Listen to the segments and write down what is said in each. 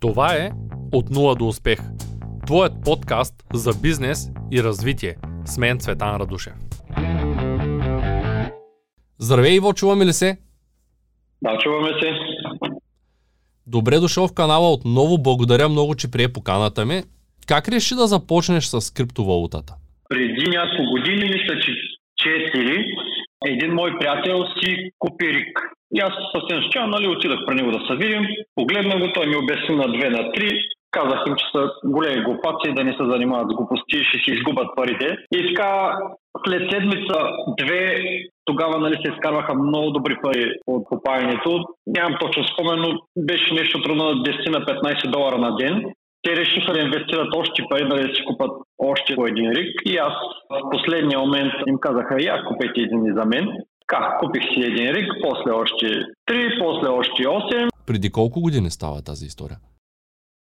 Това е От нула до успех. Твоят подкаст за бизнес и развитие. С мен Цветан Радушев. Здравей, Иво, чуваме ли се? Да, чуваме се. Добре дошъл в канала отново. Благодаря много, че прие поканата ми. Как реши да започнеш с криптовалутата? Преди няколко години, мисля, че четири, един мой приятел си купи рик. И аз съвсем случайно нали, отидах при него да се видим, погледна го, той ми обясни на две, на три, казах им, че са големи глупаци да не се занимават с глупости, ще си изгубят парите. И така, след седмица, две, тогава нали, се изкарваха много добри пари от попаянето. Нямам точно спомен, но беше нещо трудно на 10 на 15 долара на ден. Те решиха да инвестират още пари, да си купат още по един рик. И аз в последния момент им казаха, я купете един и за мен. Така, купих си един рик, после още 3, после още 8. Преди колко години става тази история?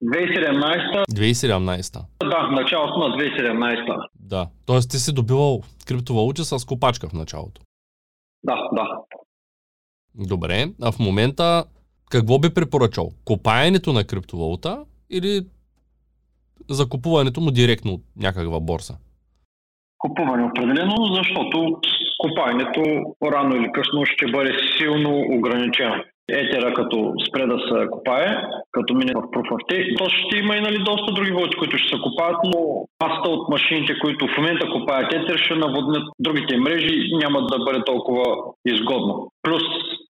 2017. 2017. Да, началото на 2017. Да. Тоест ти си добивал криптовалути с копачка в началото. Да, да. Добре. А в момента какво би препоръчал? Копаенето на криптовалута или закупуването му директно от някаква борса? Купуване определено, защото копаенето рано или късно ще бъде силно ограничено. Етера като спре да се копае, като мине в Stake, то ще има и нали, доста други валути, които ще се копаят, но масата от машините, които в момента копаят Етер, ще наводнят другите мрежи няма да бъде толкова изгодно. Плюс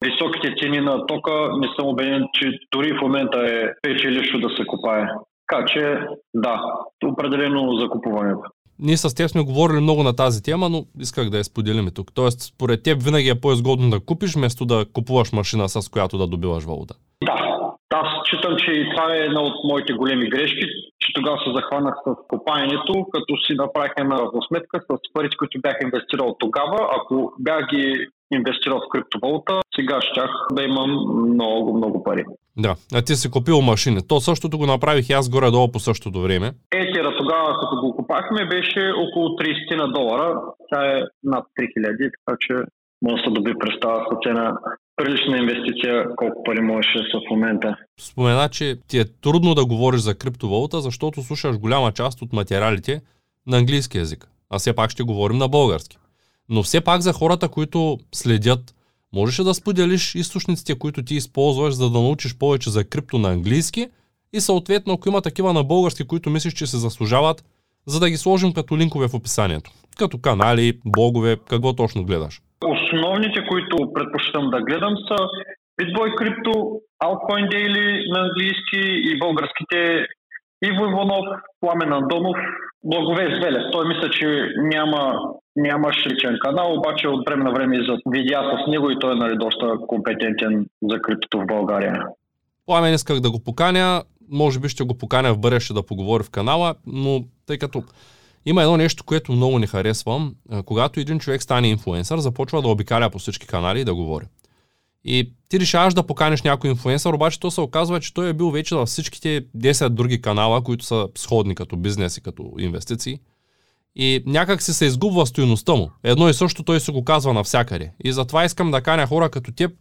високите цени на тока, не съм убеден, че дори в момента е печелившо да се копае. Така че, да, определено закупуването. Ние с теб сме говорили много на тази тема, но исках да я споделим тук. Тоест, според теб винаги е по-изгодно да купиш, вместо да купуваш машина, с която да добиваш валута. Да, аз считам, че и това е една от моите големи грешки, че тогава се захванах с копаенето, като си направих една равносметка с парите, които бях инвестирал тогава. Ако бях ги инвестирал в криптовалута, сега щях да имам много, много пари. Да, а ти си купил машина. То същото го направих и аз горе-долу по същото време. Етера тогава, като го купахме, беше около 30 на долара. Тя е над 3000, така че може да се доби представа с цена прилична инвестиция, колко пари можеш да са в момента. Спомена, че ти е трудно да говориш за криптовалута, защото слушаш голяма част от материалите на английски язик. А все пак ще говорим на български. Но все пак за хората, които следят, можеш да споделиш източниците, които ти използваш, за да научиш повече за крипто на английски и съответно, ако има такива на български, които мислиш, че се заслужават, за да ги сложим като линкове в описанието. Като канали, блогове, какво точно гледаш. Основните, които предпочитам да гледам са Bitboy Crypto, Altcoin Daily на английски и българските Иво Иванов, Пламен Андонов, Благовест Велев. Той мисля, че няма, нямаш личен канал, обаче от време на време видеята с него и той е нали, доста компетентен за криптото в България. Пламен исках да го поканя, може би ще го поканя в бъдеще да поговори в канала, но тъй като има едно нещо, което много не харесвам. Когато един човек стане инфлуенсър, започва да обикаля по всички канали и да говори. И ти решаваш да поканиш някой инфлуенсър, обаче то се оказва, че той е бил вече във всичките 10 други канала, които са сходни като бизнес и като инвестиции. И някак си се изгубва стоеността му. Едно и също той се го казва навсякъде. И затова искам да каня хора като теб,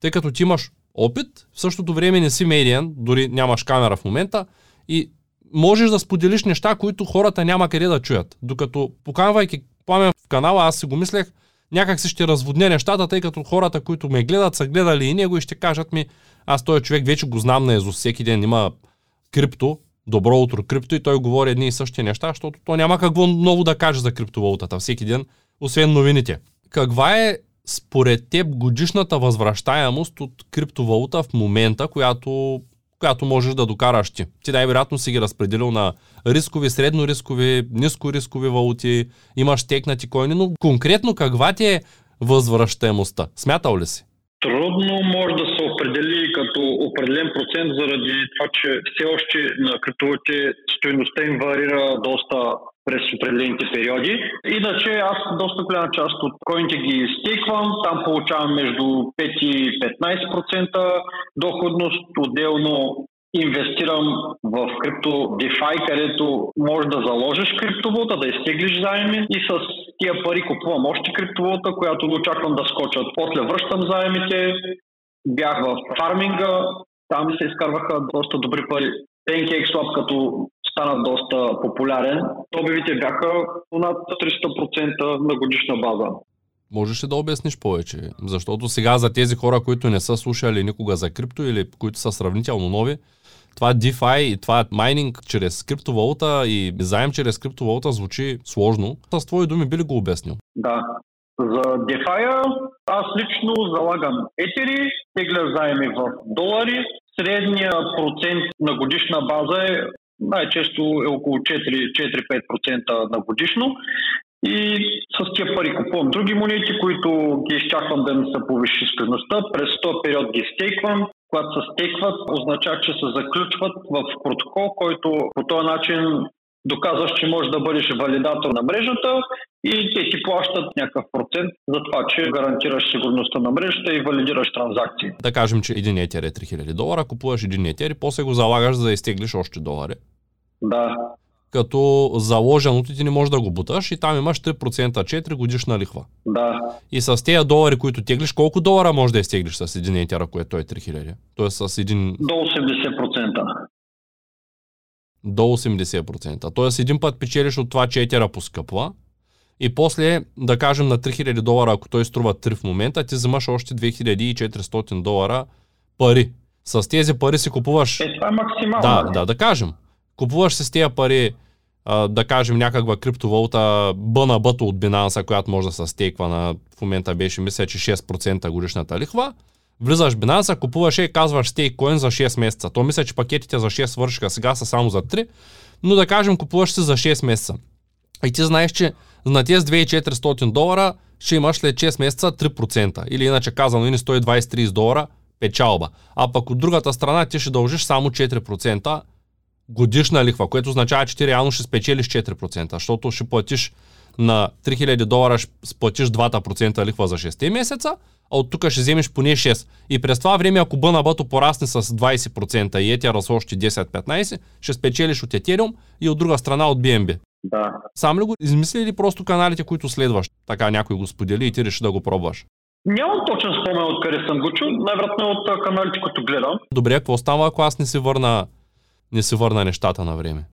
тъй като ти имаш опит, в същото време не си медиен, дори нямаш камера в момента и можеш да споделиш неща, които хората няма къде да чуят. Докато поканвайки пламен в канала, аз си го мислех, някак си ще разводня нещата, тъй като хората, които ме гледат, са гледали и него и ще кажат ми, аз този човек вече го знам на Езус, всеки ден има крипто, добро утро крипто и той говори едни и същи неща, защото то няма какво ново да каже за криптовалутата всеки ден, освен новините. Каква е според теб годишната възвръщаемост от криптовалута в момента, която която можеш да докараш ти. Ти най-вероятно си ги разпределил на рискови, средно рискови, ниско рискови валути, имаш текнати койни, но конкретно каква ти е възвръщаемостта? Смятал ли си? Трудно може да се като определен процент заради това, че все още на криптовалутите стоеността им варира доста през определените периоди. Иначе аз доста голяма част от коините ги стейквам, там получавам между 5 и 15% доходност, отделно инвестирам в крипто DeFi, където можеш да заложиш криптовалута, да изтеглиш заеми и с тия пари купувам още криптовалута, която очаквам да скочат. После връщам заемите, бях в фарминга, Там се изкарваха доста добри пари. PancakeSwap като стана доста популярен, добивите бяха над 300% на годишна база. Можеш ли да обясниш повече? Защото сега за тези хора, които не са слушали никога за крипто или които са сравнително нови, това DeFi и това майнинг чрез криптовалута и заем чрез криптовалута звучи сложно. С твои думи би ли го обяснил? Да. За DeFi аз лично залагам етери, тегля заеми в долари. Средния процент на годишна база е най-често е около 4-5% на годишно. И с тия пари купувам други монети, които ги изчаквам да ми се повиши стоеността. През този период ги стейквам. Когато се стейкват, означава, че се заключват в протокол, който по този начин доказваш, че можеш да бъдеш валидатор на мрежата и те ти плащат някакъв процент за това, че гарантираш сигурността на мрежата и валидираш транзакции. Да кажем, че един етер е 3000 долара, купуваш един етер и после го залагаш за да изтеглиш още долари. Да. Като заложеното ти не можеш да го буташ и там имаш 3% 4 годишна лихва. Да. И с тези долари, които теглиш, колко долара може да изтеглиш с един етер, ако е той 3000? Тоест с един... До 80%. До 80%. Тоест един път печелиш от това, че етера поскъпва, и после, да кажем на 3000 долара, ако той струва 3 в момента, ти вземаш още 2400 долара пари. С тези пари си купуваш... Е, това е максимално. Да, да, да кажем. Купуваш с тези пари, а, да кажем, някаква криптовалута BNB от Binance, която може да се стейква на, в момента беше, мисля, че 6% годишната лихва. Влизаш в Binance, купуваш и казваш стейкоин за 6 месеца. То мисля, че пакетите за 6 свършиха, сега са само за 3, но да кажем, купуваш си за 6 месеца. И ти знаеш, че на тези 2400 долара ще имаш след 6 месеца 3%. Или иначе казано, или 120-30 долара печалба. А пък от другата страна ти ще дължиш само 4% годишна лихва, което означава, че ти реално ще спечелиш 4%, защото ще платиш на 3000 долара ще платиш 2% лихва за 6 месеца, а от тук ще вземеш поне 6. И през това време, ако бъто порасне с 20% и етера с още 10-15, ще спечелиш от Ethereum и от друга страна от BNB. Да. Сам ли го измисли или просто каналите, които следваш? Така някой го сподели и ти реши да го пробваш? Нямам точен спомен откъде съм го чул, най-вероятно от каналите, които гледам. Добре, какво става, ако аз не се върна не се върна нещата на време.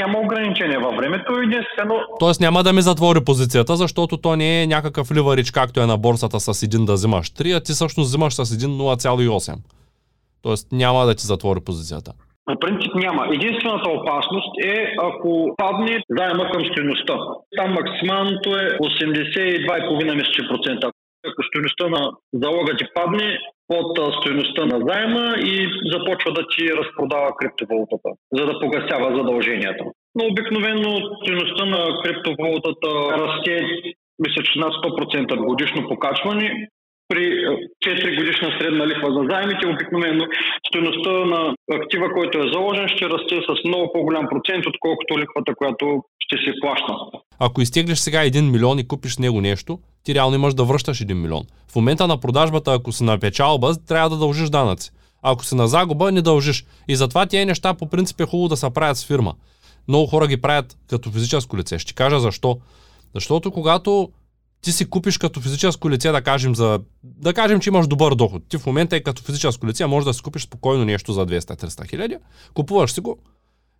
Няма ограничение във времето, единствено. Тоест няма да ми затвори позицията, защото то не е някакъв ливарич, както е на борсата с един да взимаш 3, а ти всъщност взимаш с един 0,8. Тоест няма да ти затвори позицията. По принцип няма. Единствената опасност е ако падне заема към стоеността. Там максималното е 82,5 мисля процента. Ако стоеността на залога ти падне, под стоеността на заема и започва да ти разпродава криптовалутата, за да погасява задълженията. Но обикновено стоеността на криптовалутата расте, мисля, че над 100% годишно покачване. При 4 годишна средна лихва за заемите, обикновено стоеността на актива, който е заложен, ще расте с много по-голям процент, отколкото лихвата, която ще се плаща. Ако изтеглиш сега 1 милион и купиш него нещо, ти реално имаш да връщаш 1 милион. В момента на продажбата, ако си на печалба, трябва да дължиш данъци. Ако си на загуба, не дължиш. И затова тези неща по принцип е хубаво да се правят с фирма. Много хора ги правят като физическо лице. Ще кажа защо. Защото когато ти си купиш като физическо лице, да кажем, за, да кажем, че имаш добър доход. Ти в момента е като физическо лице, може да си купиш спокойно нещо за 200-300 хиляди, купуваш си го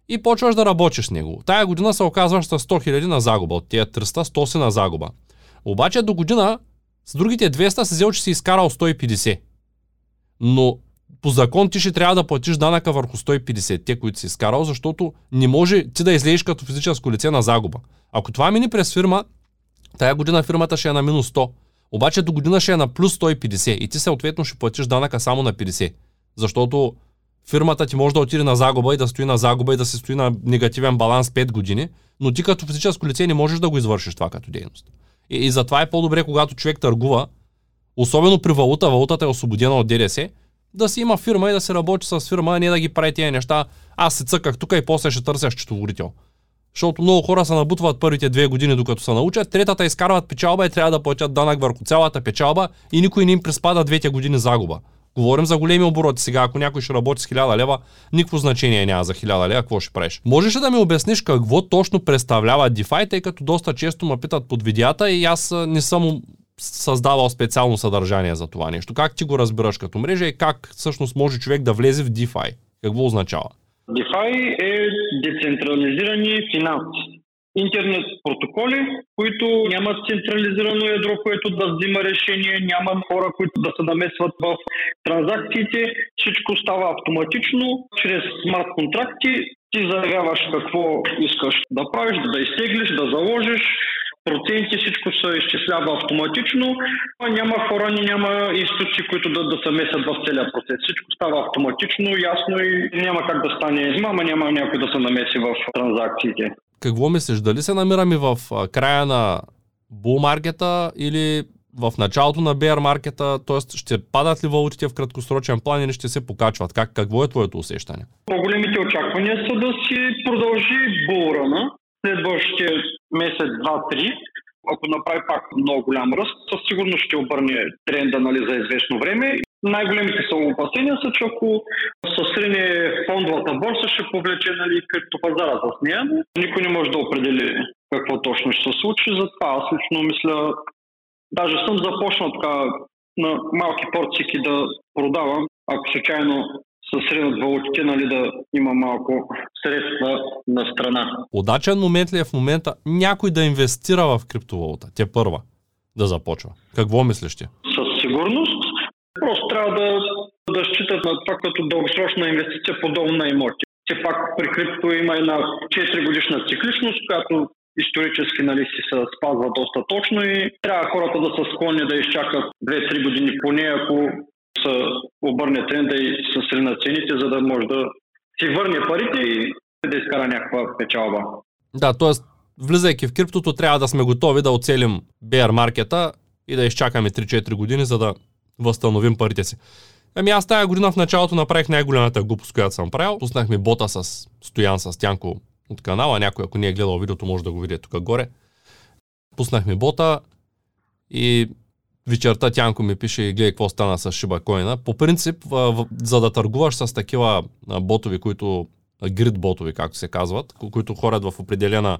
и почваш да работиш с него. Тая година се оказваш с 100 хиляди на загуба. От тия 300, 100 си на загуба. Обаче до година с другите 200 си взел, че си изкарал 150. Но по закон ти ще трябва да платиш данъка върху 150, те, които си изкарал, защото не може ти да излезеш като физическо лице на загуба. Ако това мини през фирма, тая година фирмата ще е на минус 100. Обаче до година ще е на плюс 150 и ти съответно ще платиш данъка само на 50. Защото фирмата ти може да отиде на загуба и да стои на загуба и да се стои на негативен баланс 5 години, но ти като физическо лице не можеш да го извършиш това като дейност. И, и затова е по-добре, когато човек търгува, особено при валута, валутата е освободена от ДДС, да си има фирма и да се работи с фирма, а не да ги прави тези неща. Аз се цъках тук и после ще търся счетоводител. Защото много хора се набутват първите две години, докато се научат, третата изкарват печалба и трябва да платят данък върху цялата печалба и никой не им приспада двете години загуба. Говорим за големи обороти сега. Ако някой ще работи с 1000 лева, никакво значение няма за 1000 лева, какво ще правиш. Можеш ли да ми обясниш какво точно представлява DeFi, тъй като доста често ме питат под видеята и аз не съм създавал специално съдържание за това нещо? Как ти го разбираш като мрежа и как всъщност може човек да влезе в DeFi? Какво означава? DeFi е децентрализирани финанси интернет протоколи, които нямат централизирано ядро, което да взима решение, няма хора, които да се намесват в транзакциите. Всичко става автоматично, чрез смарт контракти. Ти заявяваш какво искаш да правиш, да изтеглиш, да заложиш, проценти, всичко се изчислява автоматично. Няма хора, няма институции, които да, да се месят в целия процес. Всичко става автоматично, ясно и няма как да стане измама, няма някой да се намеси в транзакциите какво мислиш? Дали се намираме в края на бул маркета или в началото на bear маркета, т.е. ще падат ли валутите в краткосрочен план или ще се покачват? Как, какво е твоето усещане? По-големите очаквания са да си продължи булрана следващия месец, два, три. Ако направи пак много голям ръст, със сигурност ще обърне тренда нали, за известно време най-големите са опасения са, че ако се срине фондовата борса, ще повлече нали, криптопазара с нея, никой не може да определи какво точно ще се случи. Затова аз лично мисля, даже съм започнал така на малки порции да продавам, ако случайно се средат валутите, нали, да има малко средства на страна. Удачен момент ли е в момента някой да инвестира в криптовалута? Те първа да започва. Какво мислиш ти? Със сигурност Просто трябва да, да считат на това като дългосрочна инвестиция подобно на имоти. Все пак при крипто има една 4 годишна цикличност, която исторически нали, се спазва доста точно и трябва хората да са склонни да изчакат 2-3 години поне, ако се обърне тренда и се сринат цените, за да може да си върне парите и да изкара някаква печалба. Да, т.е. влизайки в криптото, трябва да сме готови да оцелим bear маркета и да изчакаме 3-4 години, за да възстановим парите си. Ами аз тази година в началото направих най-голямата глупост, която съм правил. Пуснахме бота с Стоян с Тянко от канала. Някой, ако не е гледал видеото, може да го види тук горе. Пуснахме бота и вечерта Тянко ми пише и гледай какво стана с Шиба Коина. По принцип, за да търгуваш с такива ботови, които грид ботови, както се казват, които хорят в определена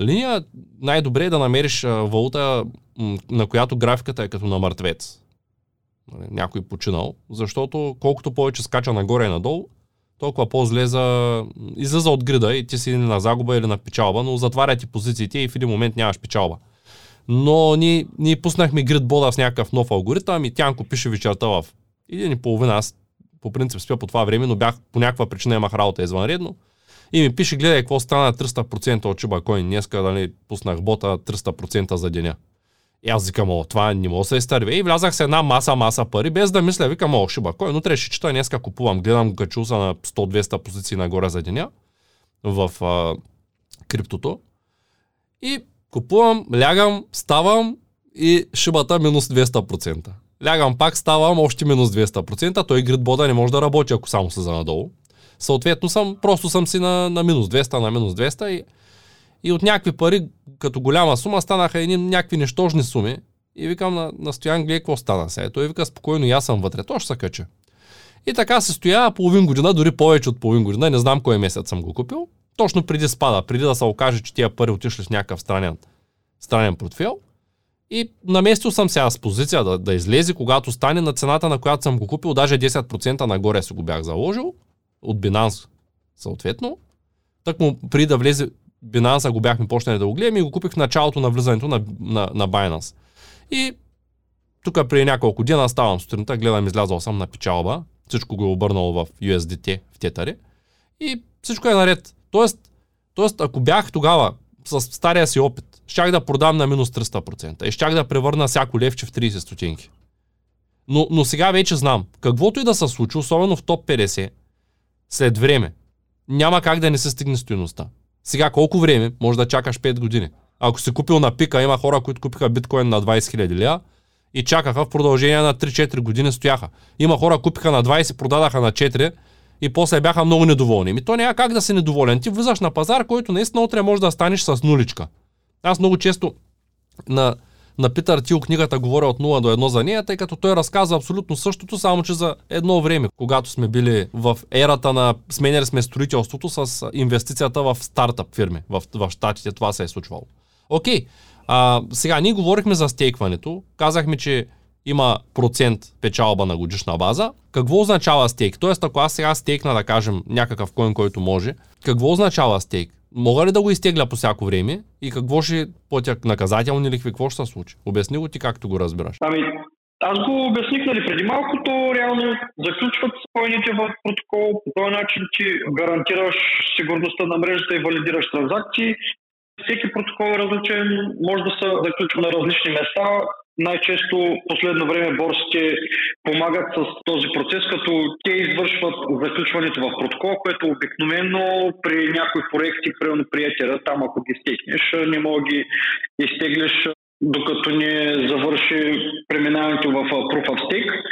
линия, най-добре е да намериш валута, на която графиката е като на мъртвец. Нали, някой починал, защото колкото повече скача нагоре и надолу, толкова по-зле за... излиза от грида и ти си на загуба или на печалба, но затваря ти позициите и в един момент нямаш печалба. Но ние, ние пуснахме грид бода с някакъв нов алгоритъм и Тянко пише вечерта в един и половина. Аз по принцип спя по това време, но бях по някаква причина имах работа извънредно. И ми пише, гледай какво стана 300% от Чуба Койн. Днеска дали, пуснах бота 300% за деня. И аз викам, о, това не мога да се изтърве. И влязах с една маса, маса пари, без да мисля, викам, о, шиба, кой, но трябваше чета, днеска купувам, гледам качуса на 100-200 позиции нагоре за деня в а, криптото. И купувам, лягам, ставам и шибата минус 200%. Лягам пак, ставам още минус 200%, той гридбода не може да работи, ако само се за надолу. Съответно съм, просто съм си на, на минус 200, на минус 200 и и от някакви пари, като голяма сума, станаха едни някакви нещожни суми. И викам на, на Стоян, гледай какво стана сега. Той вика спокойно, аз съм вътре, то ще се кача. И така се стоя половин година, дори повече от половин година, не знам кой месец съм го купил. Точно преди спада, преди да се окаже, че тия пари отишли в някакъв странен, странен портфел. И наместил съм сега с позиция да, да излезе, когато стане на цената, на която съм го купил, даже 10% нагоре си го бях заложил, от Binance съответно. Так му преди да влезе Binance го бяхме почнали да го гледаме и го купих в началото на влизането на, на, на Binance. И тук преди няколко дена ставам сутринта, гледам, излязъл съм на печалба, всичко го е обърнало в USDT, в тетари и всичко е наред. Тоест, тоест ако бях тогава с стария си опит, щях да продам на минус 300% и щях да превърна всяко левче в 30 стотинки. Но, но сега вече знам, каквото и да се случи, особено в топ 50, след време, няма как да не се стигне стоеността. Сега колко време? Може да чакаш 5 години. Ако си купил на пика, има хора, които купиха биткоин на 20 000 лева и чакаха в продължение на 3-4 години стояха. Има хора, купиха на 20, продадаха на 4 и после бяха много недоволни. Ми то няма как да си недоволен. Ти влизаш на пазар, който наистина утре може да станеш с нуличка. Аз много често на на Питър Тил книгата говоря от 0 до 1 за нея, тъй като той разказва абсолютно същото, само че за едно време, когато сме били в ерата на сменяли сме строителството с инвестицията в стартъп фирми. В, в Штатите това се е случвало. Окей, А, сега, ние говорихме за стейкването. Казахме, че има процент печалба на годишна база. Какво означава стейк? Тоест, ако аз сега стейкна, да кажем, някакъв коин, който може, какво означава стейк? Мога ли да го изтегля по всяко време и какво ще платя наказателни лихви, какво ще се случи? Обясни го ти както го разбираш. Ами, аз го обясних нали, преди малко, то реално заключват спойните в протокол. По този начин ти гарантираш сигурността на мрежата и валидираш транзакции. Всеки протокол е различен, може да се заключва на различни места. Най-често последно време борсите помагат с този процес, като те извършват заключването в протокол, което обикновено при някои проекти, примерно приятеля, там ако ги стекнеш, не мога ги изтеглиш докато не завърши преминаването в Proof of Stake.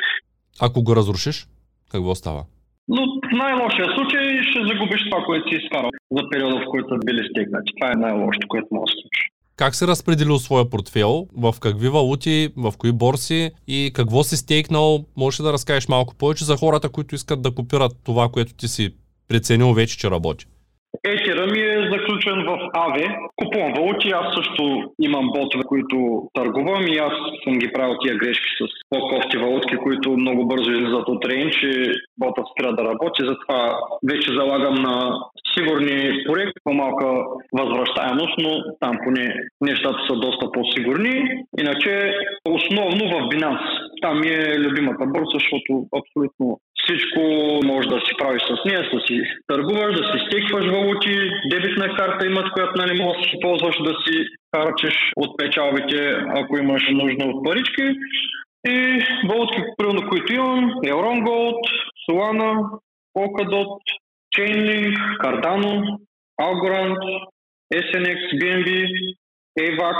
Ако го разрушиш, какво става? Но в най-лошия случай ще загубиш това, което си изкарал за периода, в който са били стегнати. Това е най-лошото, което може да случи. Как се разпределил своя портфел? В какви валути, в кои борси и какво си стейкнал? Може да разкажеш малко повече за хората, които искат да купират това, което ти си преценил вече, че работи. Етера ми е заключен в АВЕ. Купувам валути, аз също имам ботове, които търгувам и аз съм ги правил тия грешки с по-кофти валутки, които много бързо излизат от рейн, че ботът спира да работи. Затова вече залагам на сигурни проекти, по-малка възвръщаемост, но там поне нещата са доста по-сигурни. Иначе основно в Binance. Там ми е любимата борса, защото абсолютно всичко може да си правиш с нея, да си търгуваш, да си стекваш валути, дебитна карта имат, която нали, можеш да си ползваш да си харчеш от печалбите, ако имаш нужда от парички. И валутки, примерно, които имам, Euron Gold, Solana, Polkadot, Chainlink, Cardano, Algorand, SNX, BNB, AVAX,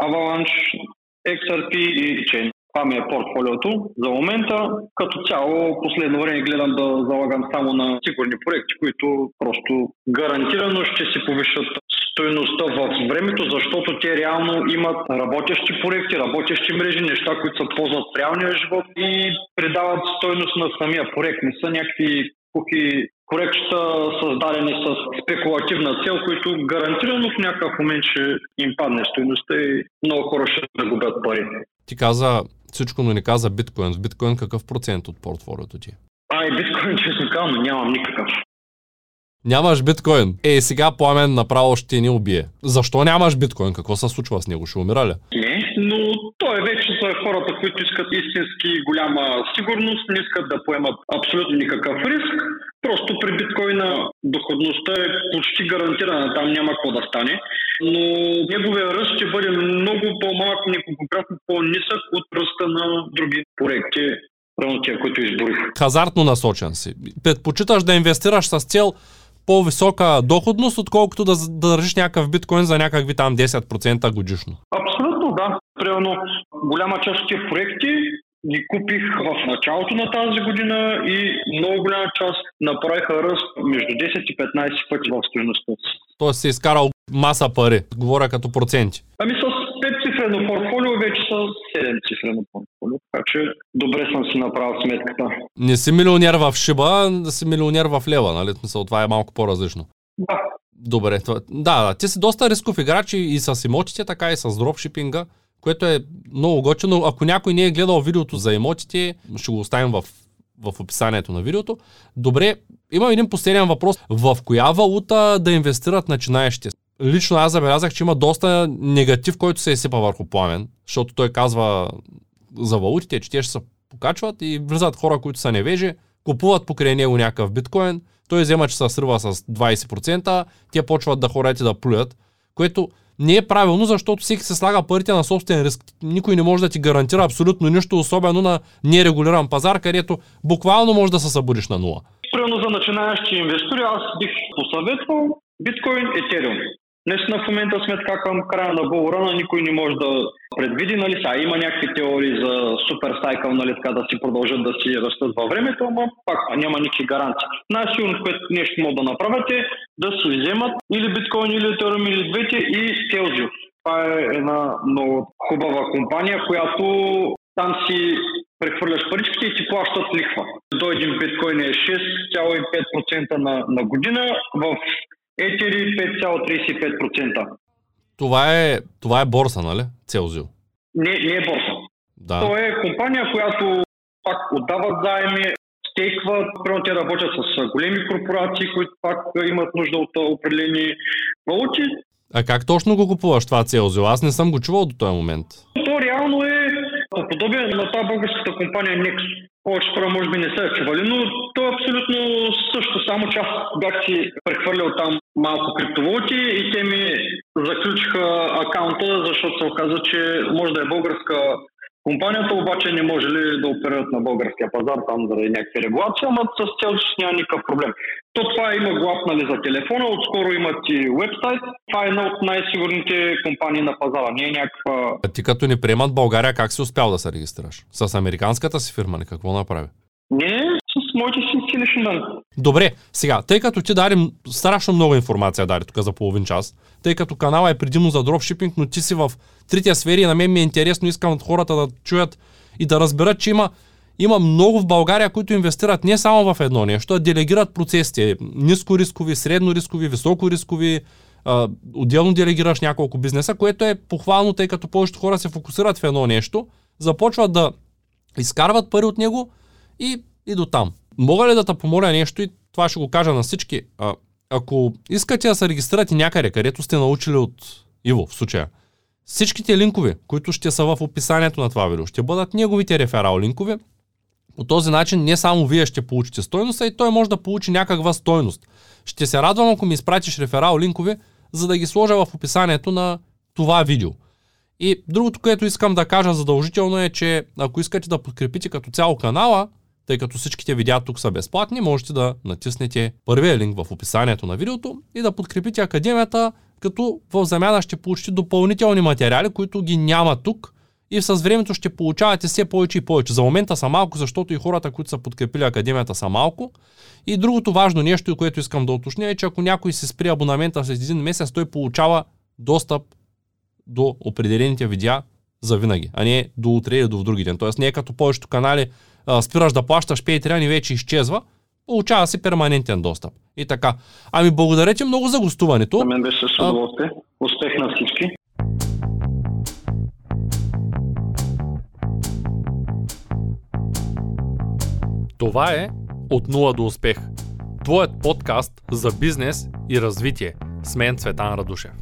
Avalanche, XRP и Chain. Това ми е портфолиото за момента. Като цяло, последно време гледам да залагам само на сигурни проекти, които просто гарантирано ще си повишат стоеността в времето, защото те реално имат работещи проекти, работещи мрежи, неща, които се ползват в реалния живот и придават стойност на самия проект. Не са някакви кухи проектчета създадени с спекулативна цел, които гарантирано в някакъв момент ще им падне стоеността и много хора ще загубят пари. Ти каза всичко, но не каза биткоин. В биткоин какъв процент от портфолиото ти? А, и биткоин, честно казвам, нямам никакъв. Нямаш биткоин. Е, сега пламен направо ще ни убие. Защо нямаш биткоин? Какво се случва с него? Ще умира ли? Не, но той вече са хората, които искат истински голяма сигурност, не искат да поемат абсолютно никакъв риск. Просто при биткоина доходността е почти гарантирана, там няма какво да стане. Но неговия ръст ще бъде много по-малък, неколкократно по-нисък от ръста на други проекти, тия, които изборих. Хазартно насочен си. Предпочиташ да инвестираш с цел по-висока доходност, отколкото да, да държиш някакъв биткоин за някакви там 10% годишно. Абсолютно, да. Примерно, голяма част от тези проекти ги купих в началото на тази година и много голяма част направиха ръст между 10 и 15 пъти в стоеността си. Тоест си изкарал маса пари, говоря като проценти. Ами с 5 цифрено портфолио вече са 7 цифрено портфолио, така че добре съм си направил сметката. Не си милионер в шиба, да си милионер в лева, нали? Смисъл, това е малко по-различно. Да. Добре, това... да, да, ти си доста рисков играч и с имотите, така и с дропшипинга което е много готино. Ако някой не е гледал видеото за емотите, ще го оставим в, в описанието на видеото. Добре, имам един последен въпрос. В коя валута да инвестират начинаещите? Лично аз забелязах, че има доста негатив, който се изсипа върху пламен, защото той казва за валутите, че те ще се покачват и влизат хора, които са невежи, купуват покрай него някакъв биткоин, той взема, че се срива с 20%, те почват да хорете да плюят, което не е правилно, защото всеки се слага парите на собствен риск. Никой не може да ти гарантира абсолютно нищо, особено на нерегулиран пазар, където буквално може да се събудиш на нула. Примерно за начинаещи инвестори аз бих посъветвал биткоин, етериум. Наистина в момента сме така към края на Болрана, никой не може да предвиди, нали са, има някакви теории за супер сайкъл, нали така да си продължат да си растат във времето, ама пак няма никакви гаранции. Най-сигурно, което нещо могат да направят е да си вземат или биткоин, или етериум, или двете и Телзио. Това е една много хубава компания, която там си прехвърляш паричките и ти плащат лихва. До един биткоин е 6,5% на, на година. В етери 5,35%. Това е, това е борса, нали? Целзио. Не, не е борса. Да. То е компания, която пак отдават заеми, стейкват, примерно те работят с големи корпорации, които пак имат нужда от определени валути. А как точно го купуваш това Целзио? Аз не съм го чувал до този момент. То реално е по подобие на тази българската компания Nexus. Повече хора може би не са чували, но то е абсолютно също, само че аз бях си прехвърлял там малко криптовалути и те ми заключиха акаунта, защото се оказа, че може да е българска Компанията обаче не може ли да оперират на българския пазар там заради някакви регулации, ама с цел, че няма никакъв проблем. То това има го апнали за телефона, отскоро имат и вебсайт. Това е една от най-сигурните компании на пазара. Не е някаква... А ти като не приемат България, как си успял да се регистрираш? С американската си фирма ли? Какво направи? Не, с моите си сили Добре, сега, тъй като ти даде страшно много информация, даде тук за половин час, тъй като канала е предимно за дропшипинг, но ти си в трите сфери и на мен ми е интересно, искам от хората да чуят и да разберат, че има има много в България, които инвестират не само в едно нещо, а делегират процесите. Ниско рискови, средно рискови, високо рискови, отделно делегираш няколко бизнеса, което е похвално, тъй като повечето хора се фокусират в едно нещо, започват да изкарват пари от него и, и до там. Мога ли да те помоля нещо и това ще го кажа на всички. А, ако искате да се регистрирате някъде, където сте научили от Иво в случая, всичките линкове, които ще са в описанието на това видео, ще бъдат неговите реферал линкове. По този начин не само вие ще получите стойност, а и той може да получи някаква стойност. Ще се радвам, ако ми изпратиш реферал линкове, за да ги сложа в описанието на това видео. И другото, което искам да кажа задължително е, че ако искате да подкрепите като цяло канала, тъй като всичките видеа тук са безплатни, можете да натиснете първия линк в описанието на видеото и да подкрепите Академията, като в замяна ще получите допълнителни материали, които ги няма тук и с времето ще получавате все повече и повече. За момента са малко, защото и хората, които са подкрепили Академията са малко. И другото важно нещо, което искам да уточня е, че ако някой си спри абонамента след един месец, той получава достъп до определените видеа за винаги, а не до утре или до други ден. Тоест не е като повечето канали а, спираш да плащаш Patreon и вече изчезва, получава си перманентен достъп. И така. Ами благодаря ти много за гостуването. За мен беше с удоволствие. Успех на всички. Това е От нула до успех. Твоят подкаст за бизнес и развитие. С мен Цветан Радушев.